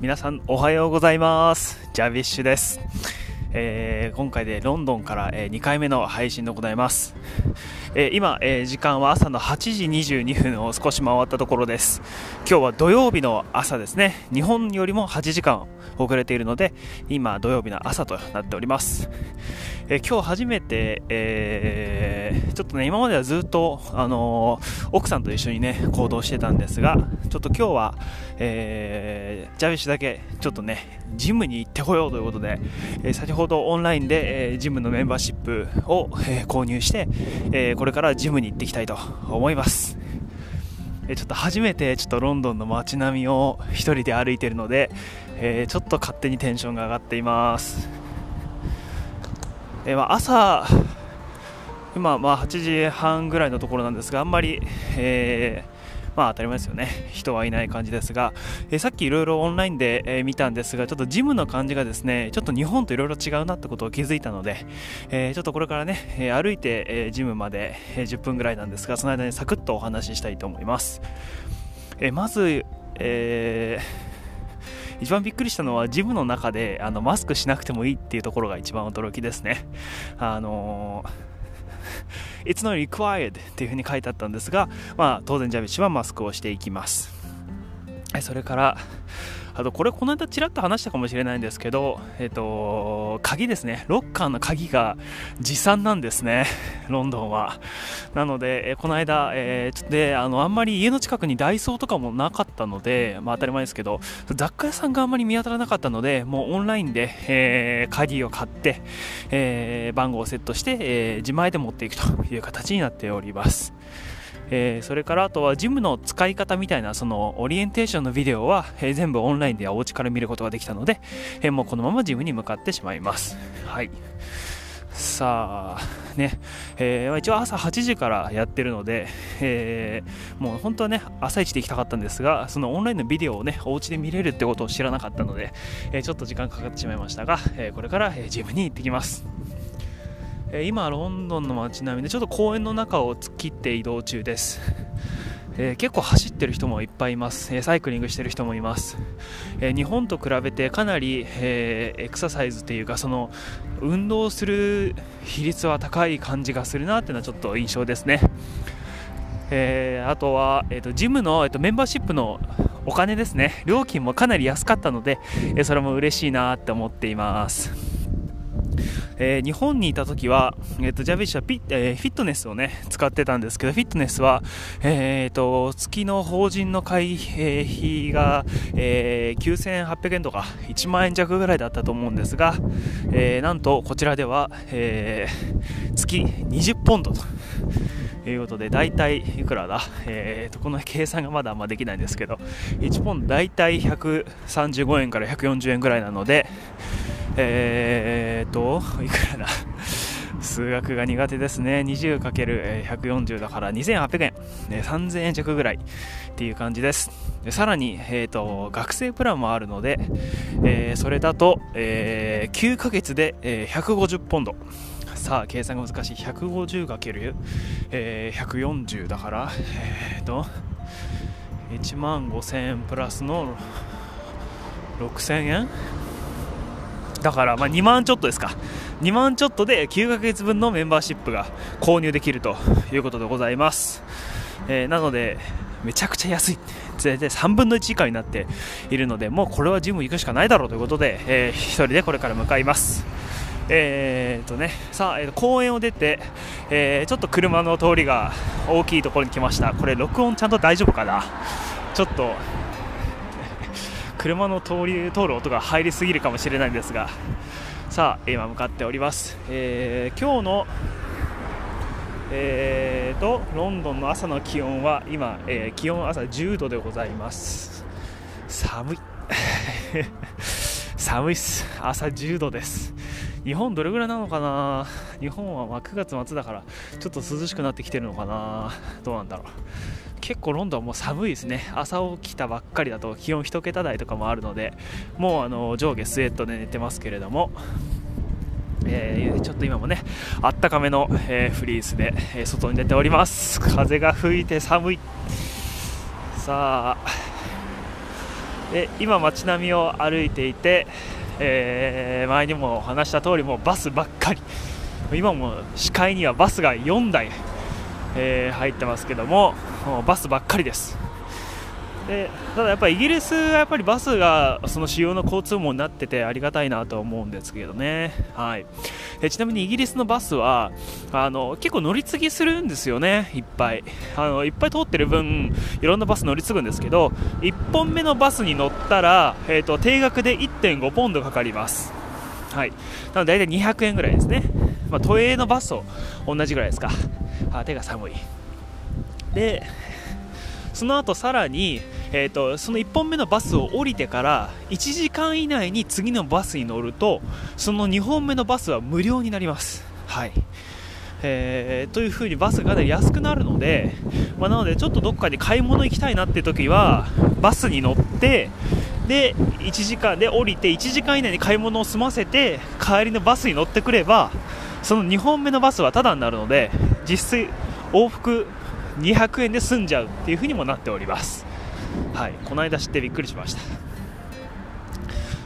皆さんおはようございます。ジャビッシュです、えー今回でロンドンから、え2回目の配信でございます、えー今、えー時間は朝の8時22分を少し回ったところです。今日は土曜日の朝ですね。日本よりも8時間遅れているので今土曜日の朝となっております、えー今日初めて、えーちょっとね今まではずっと、あのー奥さんと一緒にね行動してたんですがちょっと今日は、えージャビッシュだけちょっとねジムに行ってこようということで、えー先ほどオンラインで、えージムのメンバーシップを、えー購入して、えーこれからジムに行っていきたいと思います。えーちょっと初めてちょっとロンドンの街並みを一人で歩いてるので、えーちょっと勝手にテンションが上がっています、えーまあ朝今まあ8時半ぐらいのところなんですがあんまり、えーまあ当たり前ですよね。人はいない感じですが、えーさっきいろいろオンラインで、え見たんですがちょっとジムの感じがですねちょっと日本といろいろ違うなってことを気づいたので、えちょっとこれからね、え歩いて、えジムまで、え10分ぐらいなんですがその間にサクッとお話ししたいと思います、えまず、えー一番びっくりしたのはジムの中であのマスクしなくてもいいっていうところが一番驚きですね。あのー It's not required っていうふうに書いてあったんですが、まあ、当然ジャビッシュはマスクをしていきます。それからあとこれこの間ちらっと話したかもしれないんですけど、えっと、鍵ですね。ロッカーの鍵が持参なんですね。ロンドンは。なのでえこの間、えーちょっとであのあんまり家の近くにダイソーとかもなかったので、まあ、当たり前ですけど雑貨屋さんがあんまり見当たらなかったのでもうオンラインで、えー鍵を買って、えー番号をセットして、え自前で持っていくという形になっております。えーそれからあとはジムの使い方みたいなそのオリエンテーションのビデオは、えー全部オンラインでお家から見ることができたので、えーもうこのままジムに向かってしまいます。はい。さあね、えー一応朝8時からやってるので、えーもう本当はね朝一で行きたかったんですがそのオンラインのビデオをねお家で見れるってことを知らなかったので、えーちょっと時間かかってしまいましたが、えーこれから、えジムに行ってきます。えー今ロンドンの街並みでちょっと公園の中を突っ切って移動中です、えー結構走ってる人もいっぱいいます、えーサイクリングしてる人もいます、えー日本と比べてかなり、えーエクササイズっていうかその運動する比率は高い感じがするなっていうのはちょっと印象ですね。えーあとは、えーとジムの、えーとメンバーシップのお金ですね。料金もかなり安かったので、えーそれも嬉しいなって思っています。えー日本にいた時は、えー、とジャビッシュはピ、えーフィットネスをね使ってたんですけどフィットネスは、えー、と月の法人の会費が、えー9800円とか1万円弱ぐらいだったと思うんですが、えーなんとこちらでは、えー月20ポンドと。いうことで大体いくらだ、えー、とこの計算がまだあんまできないんですけど1ポンド大体135円から140円ぐらいなのでえーといくらだ？数学が苦手ですね。20×140 だから2800円、3000円弱ぐらいっていう感じです。でさらに、えー、と学生プランもあるので、えーそれだと、えー9ヶ月で、えー150ポンド。さあ計算が難しい。150×140 だからえー、と1万5000円プラスの6000円？だからま2万ちょっとですか。2万ちょっとで9ヶ月分のメンバーシップが購入できるということでございます、えーなのでめちゃくちゃ安い。大体3分の1以下になっているのでもうこれはジム行くしかないだろうということで、えー一人でこれから向かいます。えーとね、さあ、えー公園を出て、えーちょっと車の通りが大きいところに来ました。これ、録音ちゃんと大丈夫かな？ちょっと、車の通り通る音が入りすぎるかもしれないんですが、さあ、今向かっております。えー今日の、えーと、ロンドンの朝の気温は今、えー気温朝10度でございます。寒い。寒いっす。朝10度です。日本どれぐらいなのかな？日本はまあ9月末だからちょっと涼しくなってきてるのかな？どうなんだろう？結構ロンドンはもう寒いですね。朝起きたばっかりだと気温1桁台とかもあるのでもうあの上下スウェットで寝てますけれどもえーちょっと今もねあったかめの、えーフリースで、えー外に出ております。風が吹いて寒い。さあで今街並みを歩いていて、えー、前にも話した通りもバスばっかり。今も視界にはバスが4台、えー、入ってますけどもバスばっかりです。でただやっぱりイギリスはやっぱりバスがその主要の交通網になっててありがたいなと思うんですけどね、はい、えちなみにイギリスのバスはあの結構乗り継ぎするんですよね、いっぱい。あのいっぱい通ってる分いろんなバス乗り継ぐんですけど1本目のバスに乗ったら、えーと、定額で1.5ポンドかかります。はい、なので大体200円ぐらいですね、まあ、都営のバスと同じぐらいですか、あ手が寒い。でその後さらに、えーと、その1本目のバスを降りてから1時間以内に次のバスに乗るとその2本目のバスは無料になります。はいえー、という風にバスがかなり安くなるので、まあ、なのでちょっとどっかで買い物行きたいなっていう時はバスに乗ってで1時間で降りて1時間以内に買い物を済ませて帰りのバスに乗ってくればその2本目のバスはタダになるので実質往復200円で済んじゃうっていう風にもなっております。はい、この間知ってびっくりしました。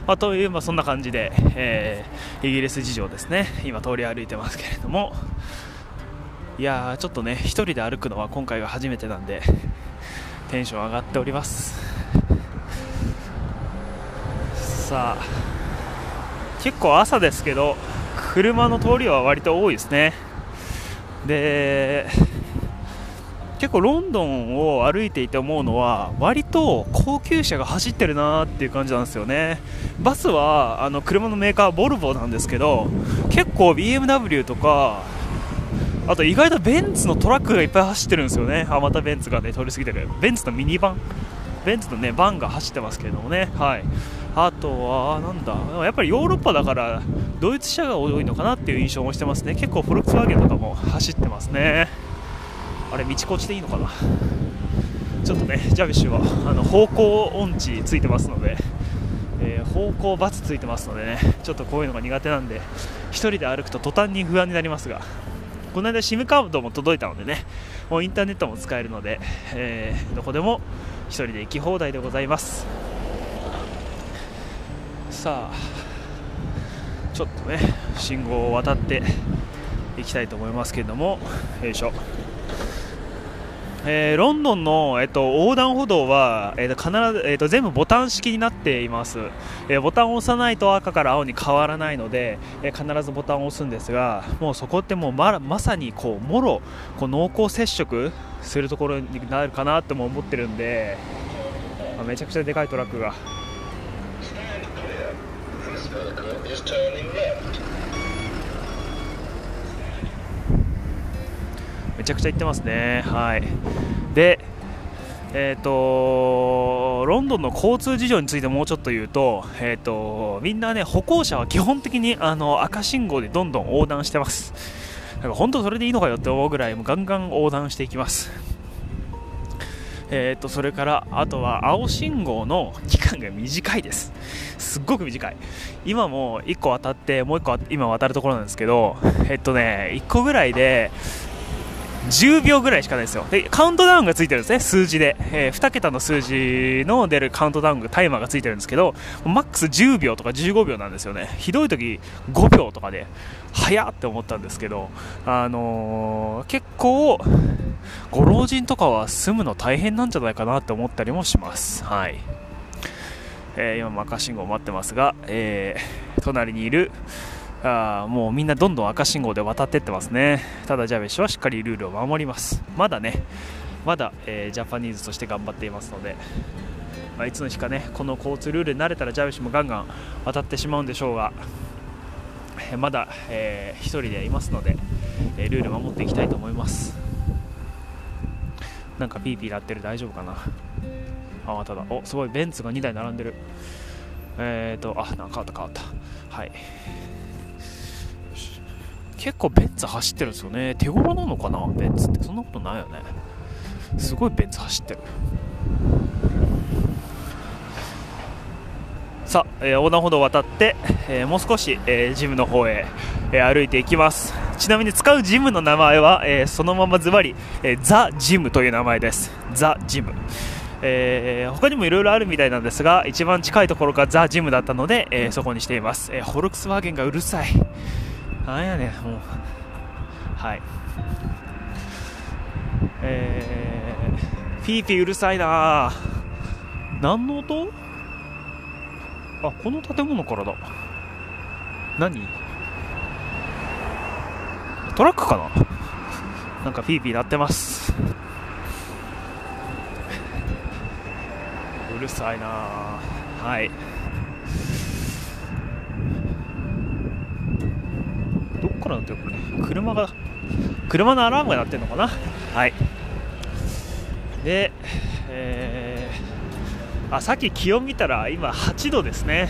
まあ、という、まあ、そんな感じで、えー、イギリス事情ですね、今通り歩いてますけれども、いやー、ちょっとね、1人で歩くのは今回が初めてなんで、テンション上がっております。さあ、結構朝ですけど、車の通りは割と多いですね。で、結構ロンドンを歩いていて思うのは割と高級車が走ってるなーっていう感じなんですよね。バスはあの車のメーカーボルボなんですけど結構 BMW とかあと意外とベンツのトラックがいっぱい走ってるんですよね。あまたベンツがね通り過ぎてるベンツのミニバン。ベンツのねバンが走ってますけどもね。はい。あとはなんだ。やっぱりヨーロッパだからドイツ車が多いのかなっていう印象もしてますね。結構フォルクスワーゲンとかも走ってますね。あれ道こっちでいいのかな？ちょっとねジャビッシュはあの方向音痴ついてますので、えー、方向×ついてますのでねちょっとこういうのが苦手なんで1人で歩くと途端に不安になりますがこの間 SIM カードも届いたのでねもうインターネットも使えるので、えー、どこでも1人で行き放題でございます。さあちょっとね信号を渡っていきたいと思いますけれどもよいしょ。えー、ロンドンの、えっと、横断歩道は、えっと、必ず、えっと、全部ボタン式になっています、えー、ボタンを押さないと赤から青に変わらないので、え必ずボタンを押すんですがもうそこってもうままさにこうもろこう濃厚接触するところになるかなとも思ってるんで、ま、めちゃくちゃでかいトラックが。めちゃくちゃ行ってますね。はい、で、えーと、ロンドンの交通事情についてもうちょっと言うと,、えーと、みんなね歩行者は基本的にあの赤信号でどんどん横断してます。なんか本当それでいいのかよって思うぐらいもうガンガン横断していきます。えーと、それからあとは青信号の期間が短いですすっごく短い今も1個渡ってもう1個今渡るところなんですけどえっとね1個ぐらいで10秒ぐらいしかないですよ。でカウントダウンがついてるんですね数字で、えー、2桁の数字の出るカウントダウンがタイマーがついてるんですけどマックス10秒とか15秒なんですよね。ひどい時5秒とかで早って思ったんですけどあのー、結構ご老人とかは住むの大変なんじゃないかなって思ったりもします。はい。えー、今赤信号待ってますが、えー、隣にいるあもうみんなどんどん赤信号で渡ってってますね。ただジャベッシュはしっかりルールを守ります。まだねまだ、えー、ジャパニーズとして頑張っていますので、まあ、いつの日かねこの交通ルールに慣れたらジャベッシュもガンガン渡ってしまうんでしょうがまだ、えー、1人でいますので、えー、ルール守っていきたいと思います。なんかピーピー鳴ってる。大丈夫かな？あまただ。おすごい。ベンツが2台並んでる。えっ、ー、とあなんか変わった変わった。はい。結構ベンツ走ってるんですよね。手頃なのかな？ベンツってそんなことないよね。すごいベンツ走ってる。さあ、えー、横断歩道を渡って、えー、もう少し、えー、ジムの方へ、え歩いていきます。ちなみに使うジムの名前は、えそのままズバリ、えザ・ジムという名前です。ザ・ジム。えー、他にもいろいろあるみたいなんですが一番近いところがザ・ジムだったので、えー、そこにしています、えー、フォルクスワーゲンがうるさい。なんやねんもう。はい。えー、ピーピーうるさいな何の音？あこの建物からだ。何？トラックかな？なんかピーピー鳴ってます。うるさいなはいどっから鳴ってるこれ車が車のアラームが鳴ってるのかな？はい。で、えー、あさっき気温見たら今8度ですね。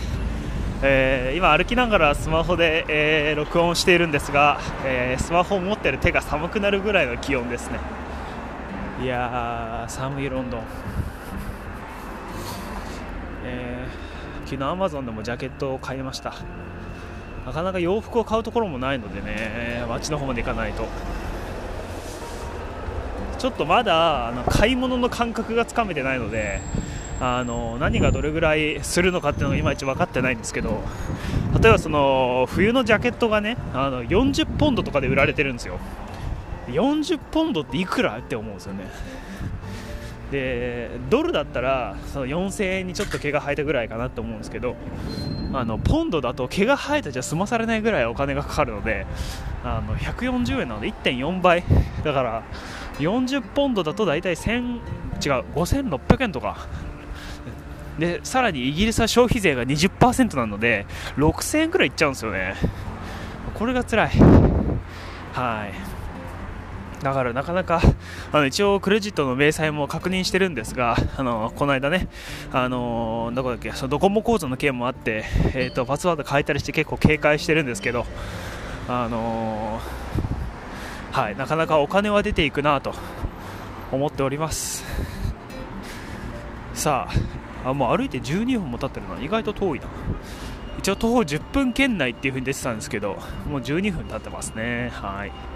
えー、今歩きながらスマホで、えー、録音しているんですが、えー、スマホを持ってる手が寒くなるぐらいの気温ですね。いやー寒いロンドン、えー、昨日アマゾンでもジャケットを買いました。なかなか洋服を買うところもないのでね街の方まで行かないと。ちょっとまだあの買い物の感覚がつかめてないのであの何がどれぐらいするのかっていうのがいまいち分かってないんですけど例えばその冬のジャケットがねあの40ポンドとかで売られてるんですよ。40ポンドっていくらって思うんですよね。でドルだったらその4000円にちょっと毛が生えたぐらいかなと思うんですけどあのポンドだと毛が生えたじゃ済まされないぐらいお金がかかるのであの140円なので1.4倍。だから40ポンドだと大体1000違う5600円とか。でさらにイギリスは消費税が20%なので6000円くらいいっちゃうんですよね。これが辛い。はい。だからなかなかあの一応クレジットの明細も確認してるんですがあのこの間ねあのどこだっけそのドコモ口座の件もあって、えーと、パスワード変えたりして結構警戒してるんですけどあのはい、なかなかお金は出ていくなと思っております。さああもう歩いて12分も経ってるな意外と遠いな。一応徒歩10分圏内っていう風に出てたんですけどもう12分経ってますね。はい。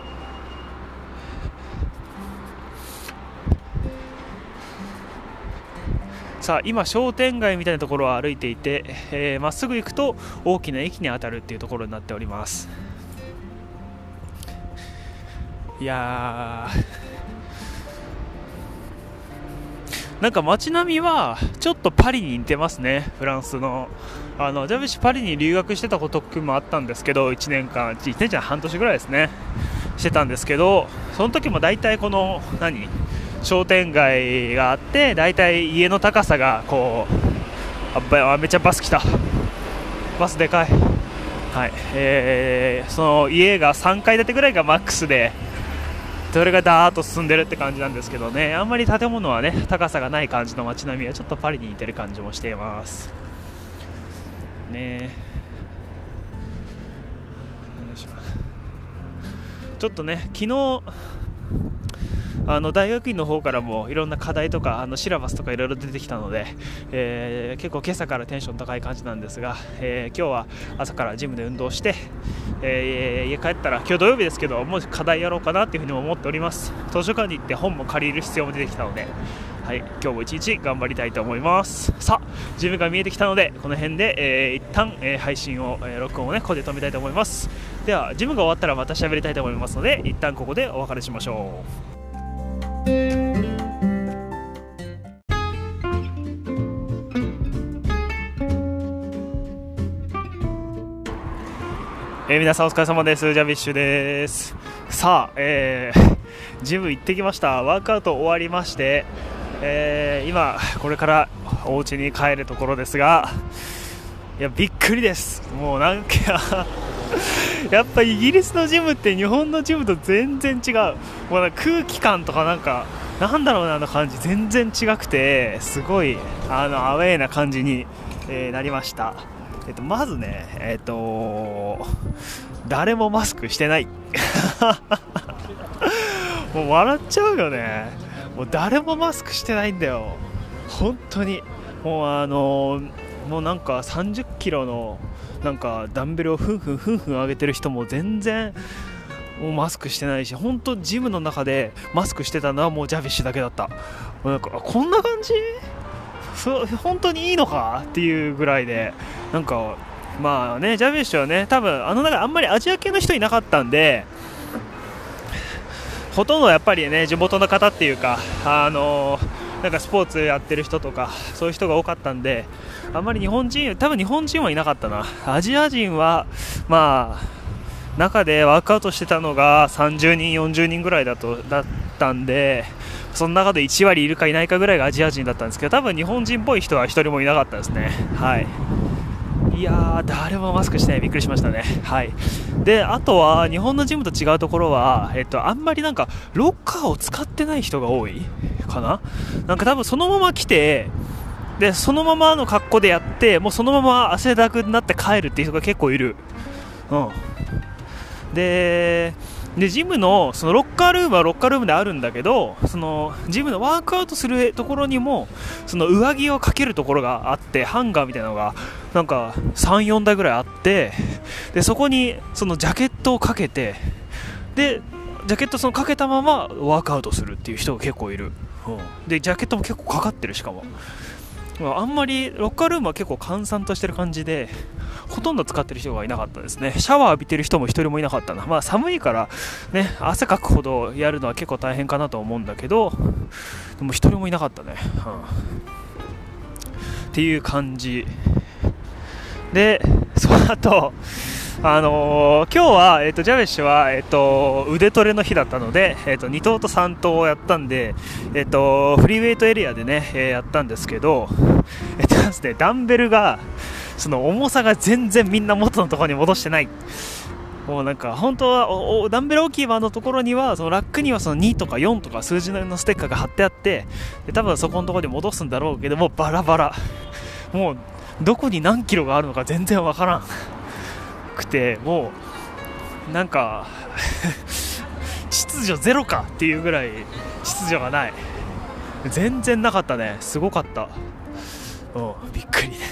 さあ今商店街みたいなところを歩いていてま、えー、っすぐ行くと大きな駅に当たるっていうところになっております。いやなんか街並みはちょっとパリに似てますね、フランスの。あのジャビッシュパリに留学してたこともあったんですけど、1年間、1年じゃ半年ぐらいですね、してたんですけど、その時も大体この、何、商店街があって、大体家の高さがこう、あめっちゃバス来た、バスでかい、はい。えー、その家が3階建てぐらいがマックスで、それがダーッと進んでるって感じなんですけどね。あんまり建物はね高さがない感じの街並みはちょっとパリに似てる感じもしています。ね。ちょっとね昨日あの大学院の方からもいろんな課題とかあのシラバスとかいろいろ出てきたので、えー、結構今朝からテンション高い感じなんですが、えー、今日は朝からジムで運動して、えー、家帰ったら今日土曜日ですけどもう課題やろうかなっていうふうにも思っております。図書館に行って本も借りる必要も出てきたのではい、今日も一日頑張りたいと思います。さあジムが見えてきたのでこの辺で、えー、一旦、えー、配信を、えー、録音をねここで止めたいと思います。ではジムが終わったらまた喋りたいと思いますので一旦ここでお別れしましょう。えー、皆さんお疲れ様です。ジャビッシュです。さあ、えー、ジム行ってきました。ワークアウト終わりまして、えー、今、これからお家に帰るところですが、いや、びっくりです。もうなんか やっぱイギリスのジムって日本のジムと全然違う。もう空気感とかなんか、なんだろうな、あの感じ、全然違くて、すごい、あの、アウェーな感じに、えー、なりました。えっと、まずね、えっと、誰もマスクしてない。もう笑っちゃうよね。もう誰もマスクしてないんだよ。本当に。もうあのもうなんか30キロのなんかダンベルをふんふんふんふん上げてる人も全然もうマスクしてないし本当ジムの中でマスクしてたのはもうジャビッシュだけだった。なんかこんな感じ？そ本当にいいのか？っていうぐらいでなんかまあねジャビッシュはね多分あの中あんまりアジア系の人いなかったんでほとんどやっぱりね地元の方っていうかあのなんかスポーツやってる人とかそういう人が多かったんであんまり日本人多分日本人はいなかったなアジア人はまあ中でワークアウトしてたのが30人、40人ぐらいだとだったんでその中で1割いるかいないかぐらいがアジア人だったんですけど多分日本人っぽい人は1人もいなかったですね。はいいや、誰もマスクしてないびっくりしましたね。はい。で、あとは、日本のジムと違うところは、えっと、あんまりなんか、ロッカーを使ってない人が多いかななんか多分そのまま来て、で、そのままの格好でやって、もうそのまま汗だくになって帰るっていう人が結構いる。うん。ででジムのそのロッカールームはロッカールームであるんだけどそのジムのワークアウトするところにもその上着をかけるところがあってハンガーみたいなのがなんか34台ぐらいあってでそこにそのジャケットをかけてでジャケットそのかけたままワークアウトするっていう人が結構いる、うん、でジャケットも結構かかってるしかもあんまりロッカールームは結構閑散としてる感じでほとんど使ってる人がいなかったですね。シャワー浴びてる人も1人もいなかったな。まあ寒いからね汗かくほどやるのは結構大変かなと思うんだけどでも1人もいなかったね、うん、っていう感じ。でその後あのー、今日は、えーと、ジャベッシュは、えーと、腕トレの日だったので、えーと、2頭と3頭をやったんで、えー、とフリーウェイトエリアでね、えー、やったんですけど、えーとですね、ダンベルがその重さが全然みんな元のところに戻してない。もうなんか本当はダンベル置きい場のところにはそのラックにはその2とか4とか数字のステッカーが貼ってあってで多分そこのところに戻すんだろうけどもバラバラもうどこに何キロがあるのか全然わからんくてもうなんか 秩序ゼロかっていうぐらい秩序がない。全然なかったね。すごかった。うんびっくり。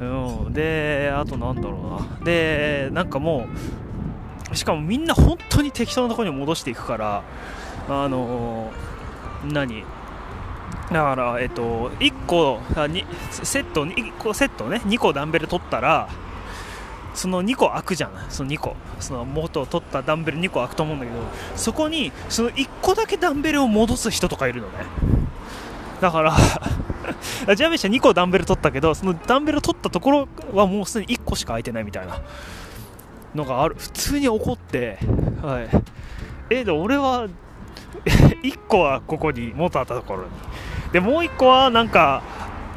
うん、であとなんだろうな。でなんかもうしかもみんな本当に適当なところに戻していくからあのー、何？だから、えっと、1個あにセット1個セットね。2個ダンベル取ったらその2個開くじゃん。その2個。その元を取ったダンベル2個開くと思うんだけどそこにその1個だけダンベルを戻す人とかいるのね。だから ジャベシャ2個ダンベル取ったけどそのダンベル取ったところはもうすでに1個しか空いてないみたいな。のがある。普通に起こってはい。えで俺は 1個はここに元あったところに。でもう1個はなんか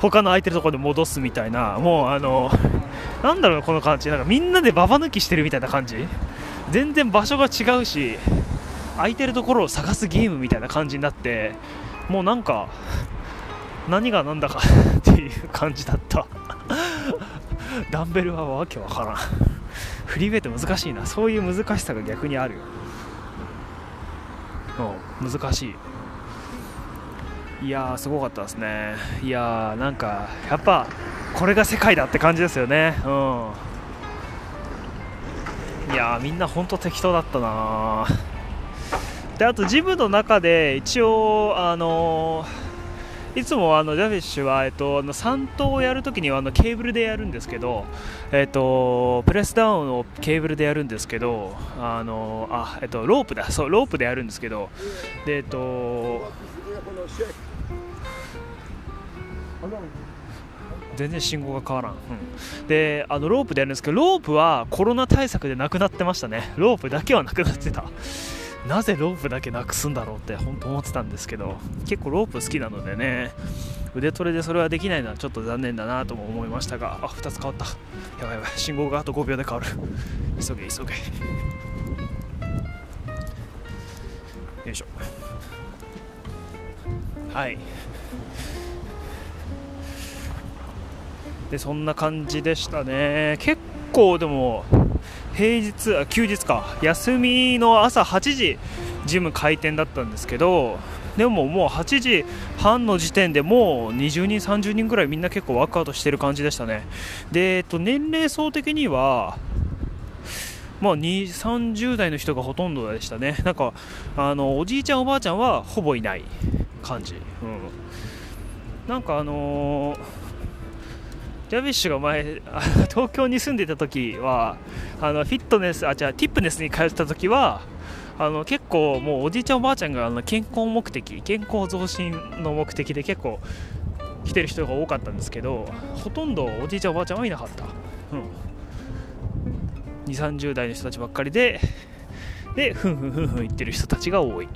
他の空いてるところで戻すみたいなもうあの なんだろうこの感じ。なんかみんなでババ抜きしてるみたいな感じ。全然場所が違うし空いてるところを探すゲームみたいな感じになってもうなんか何が何だか っていう感じだった。ダンベルはわけわからん。フリーウェイト難しいな。そういう難しさが逆にあるよ。難しい。いやーすごかったですね。いやーなんかやっぱこれが世界だって感じですよね。うん。いやみんな本当適当だったなであとジムの中で一応あのーいつもあのジャフィッシュは、えっと、あの3投をやるときにはあのケーブルでやるんですけど、えっと、プレスダウンをケーブルでやるんですけどあのあ、えっと、ロープだ。そうロープでやるんですけどで、えっと、全然信号が変わらん、うん、であのロープでやるんですけどロープはコロナ対策でなくなってましたね。ロープだけはなくなってた。なぜロープだけなくすんだろうって本当思ってたんですけど結構ロープ好きなのでね腕トレでそれはできないのはちょっと残念だなとも思いましたがあ2つ変わった。やばいやばい信号があと5秒で変わる。急げ急げ。よいしょ。はい。でそんな感じでしたね。結構でも平日あ休日か。休みの朝8時ジム開店だったんですけどでももう8時半の時点でもう20人、30人ぐらいみんな結構ワークアウトしてる感じでしたね。で、えっと、年齢層的にはまあ、2、30代の人がほとんどでしたね、なんかあのおじいちゃん、おばあちゃんはほぼいない感じ、うん、なんかあのー、ャビッシュが前、東京に住んでた時は、あのフィットネス、あ、じゃあティップネスに通ってた時は、あの結構もうおじいちゃんおばあちゃんがあの健康目的健康増進の目的で結構来てる人が多かったんですけどほとんどおじいちゃんおばあちゃんはいなかった、うん、2 3 0代の人たちばっかりででふんふんふんふん言ってる人たちが多い。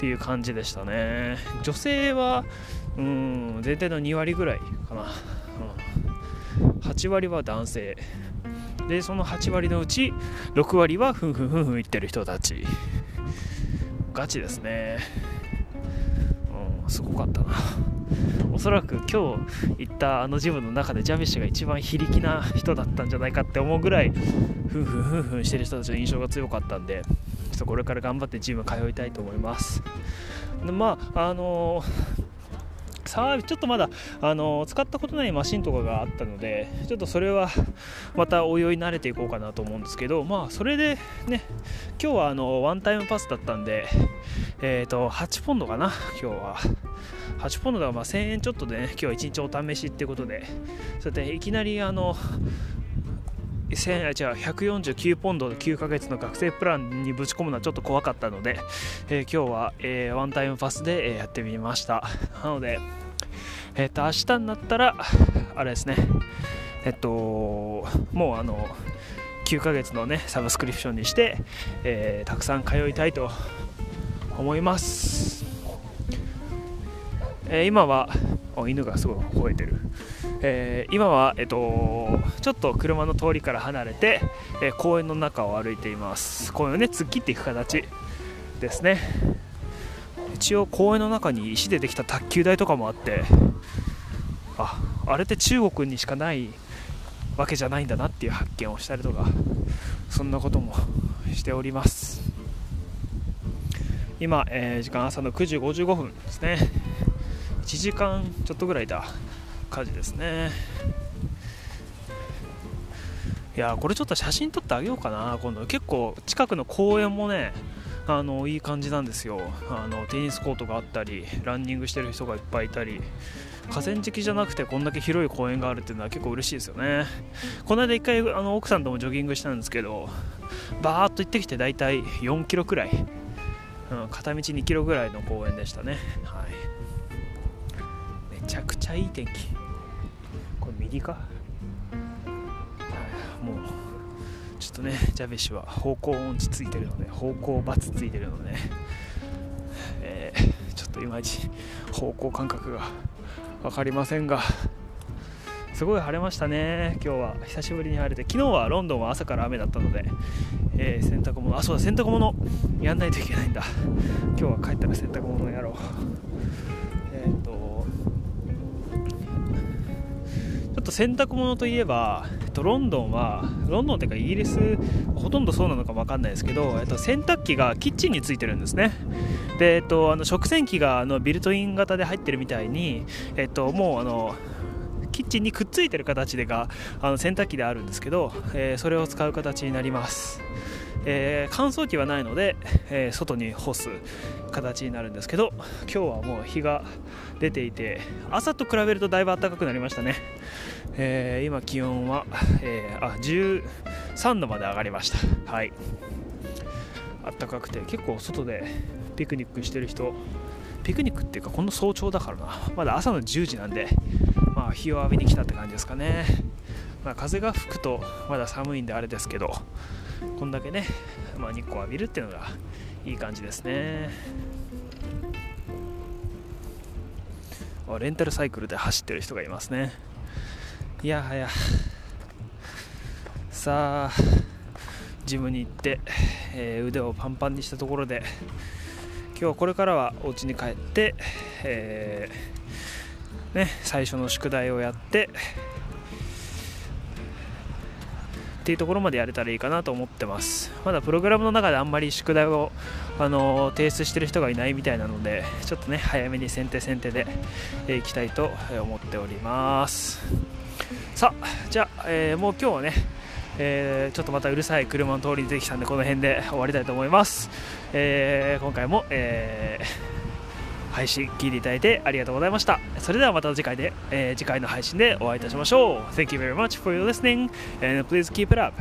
っていう感じでしたね。女性はうん全体の2割ぐらいかな、うん、8割は男性。でその8割のうち6割はふんふんふんふん言ってる人たち。ガチですね。うんすごかったな。おそらく今日行ったあのジムの中でジャビッシュが一番非力な人だったんじゃないかって思うぐらいふんふんふんふんしてる人たちの印象が強かったんでちょっとこれから頑張ってジム通いたいと思います。でまああのーさあちょっとまだあの使ったことないマシンとかがあったのでちょっとそれはまたおいおい慣れていこうかなと思うんですけどまあそれでね今日はあのワンタイムパスだったんでえっ、ー、と8ポンドかな今日は。8ポンドだからまあ1000円ちょっとでね今日は1日お試しってことでそうやっていきなりあの1000じゃあ149ポンド9ヶ月の学生プランにぶち込むのはちょっと怖かったので、えー、今日は、えー、ワンタイムパスで、え、やってみました。なのでえっ、と明日になったらあれですね。えっともうあの9ヶ月のねサブスクリプションにして、えたくさん通いたいと思います、え今は犬がすごい吠えてる。えー、今は、えっと、ちょっと車の通りから離れて、え、公園の中を歩いています。公園をね突っ切っていく形ですね。一応公園の中に石でできた卓球台とかもあってああれって中国にしかないわけじゃないんだなっていう発見をしたりとかそんなこともしております。今、えー、時間朝の9時55分ですね。1時間ちょっとぐらいだ。火事ですね。いやこれちょっと写真撮ってあげようかな。今度。結構近くの公園もねあのいい感じなんですよ。あのテニスコートがあったりランニングしてる人がいっぱいいたり河川敷じゃなくてこんだけ広い公園があるっていうのは結構嬉しいですよね。この間1回あの奥さんともジョギングしたんですけどバーッと行ってきて大体4キロくらい、うん、片道2キロぐらいの公園でしたね。はい。ちゃくちゃいい天気。これ右か？もうちょっとねジャベシは方向音痴ついてるので方向×ついてるので、えー、ちょっといまいち方向感覚が分かりませんがすごい晴れましたね今日は。久しぶりに晴れて。昨日はロンドンは朝から雨だったので、えー、洗濯物。あそうだ洗濯物やんないといけないんだ。今日は帰ったら洗濯物やろう。ょっと洗濯物といえば、えっと、ロンドンはロンドンというかイギリスほとんどそうなのか分かんないですけど、えっと、洗濯機がキッチンについてるんですね。で、えっと、あの食洗機があのビルトイン型で入ってるみたいに、えっと、もうあのキッチンにくっついてる形でがあの洗濯機であるんですけど、えー、それを使う形になります。えー、乾燥機はないので、えー、外に干す。形になるんですけど今日はもう日が出ていて朝と比べるとだいぶ暖かくなりましたね、えー、今気温は、えあ13度まで上がりました。はい。暖かくて結構外でピクニックしてる人ピクニックっていうかこの早朝だからな。まだ朝の10時なんで、まあ、日を浴びに来たって感じですかね、まあ、風が吹くとまだ寒いんであれですけどこんだけね、まあ、日光浴びるっていうのがいい感じですね。レンタルサイクルで走ってる人がいますね。いやはや。さあジムに行って、えー、腕をパンパンにしたところで今日はこれからはお家に帰って、えー、ね、最初の宿題をやってっていうところまでやれたらいいかなと思ってます。まだプログラムの中であんまり宿題をあの提出してる人がいないみたいなのでちょっとね早めに先手先手でいきたいと思っております。さあじゃあ、えー、もう今日はねえー、ちょっとまたうるさい車の通りに出てきたんでこの辺で終わりたいと思います、えー、今回も、えー、配信聞いていただいてありがとうございましたそれではまた次回で、えー、次回の配信でお会いいたしましょう Thank you very much for your listening and please keep it up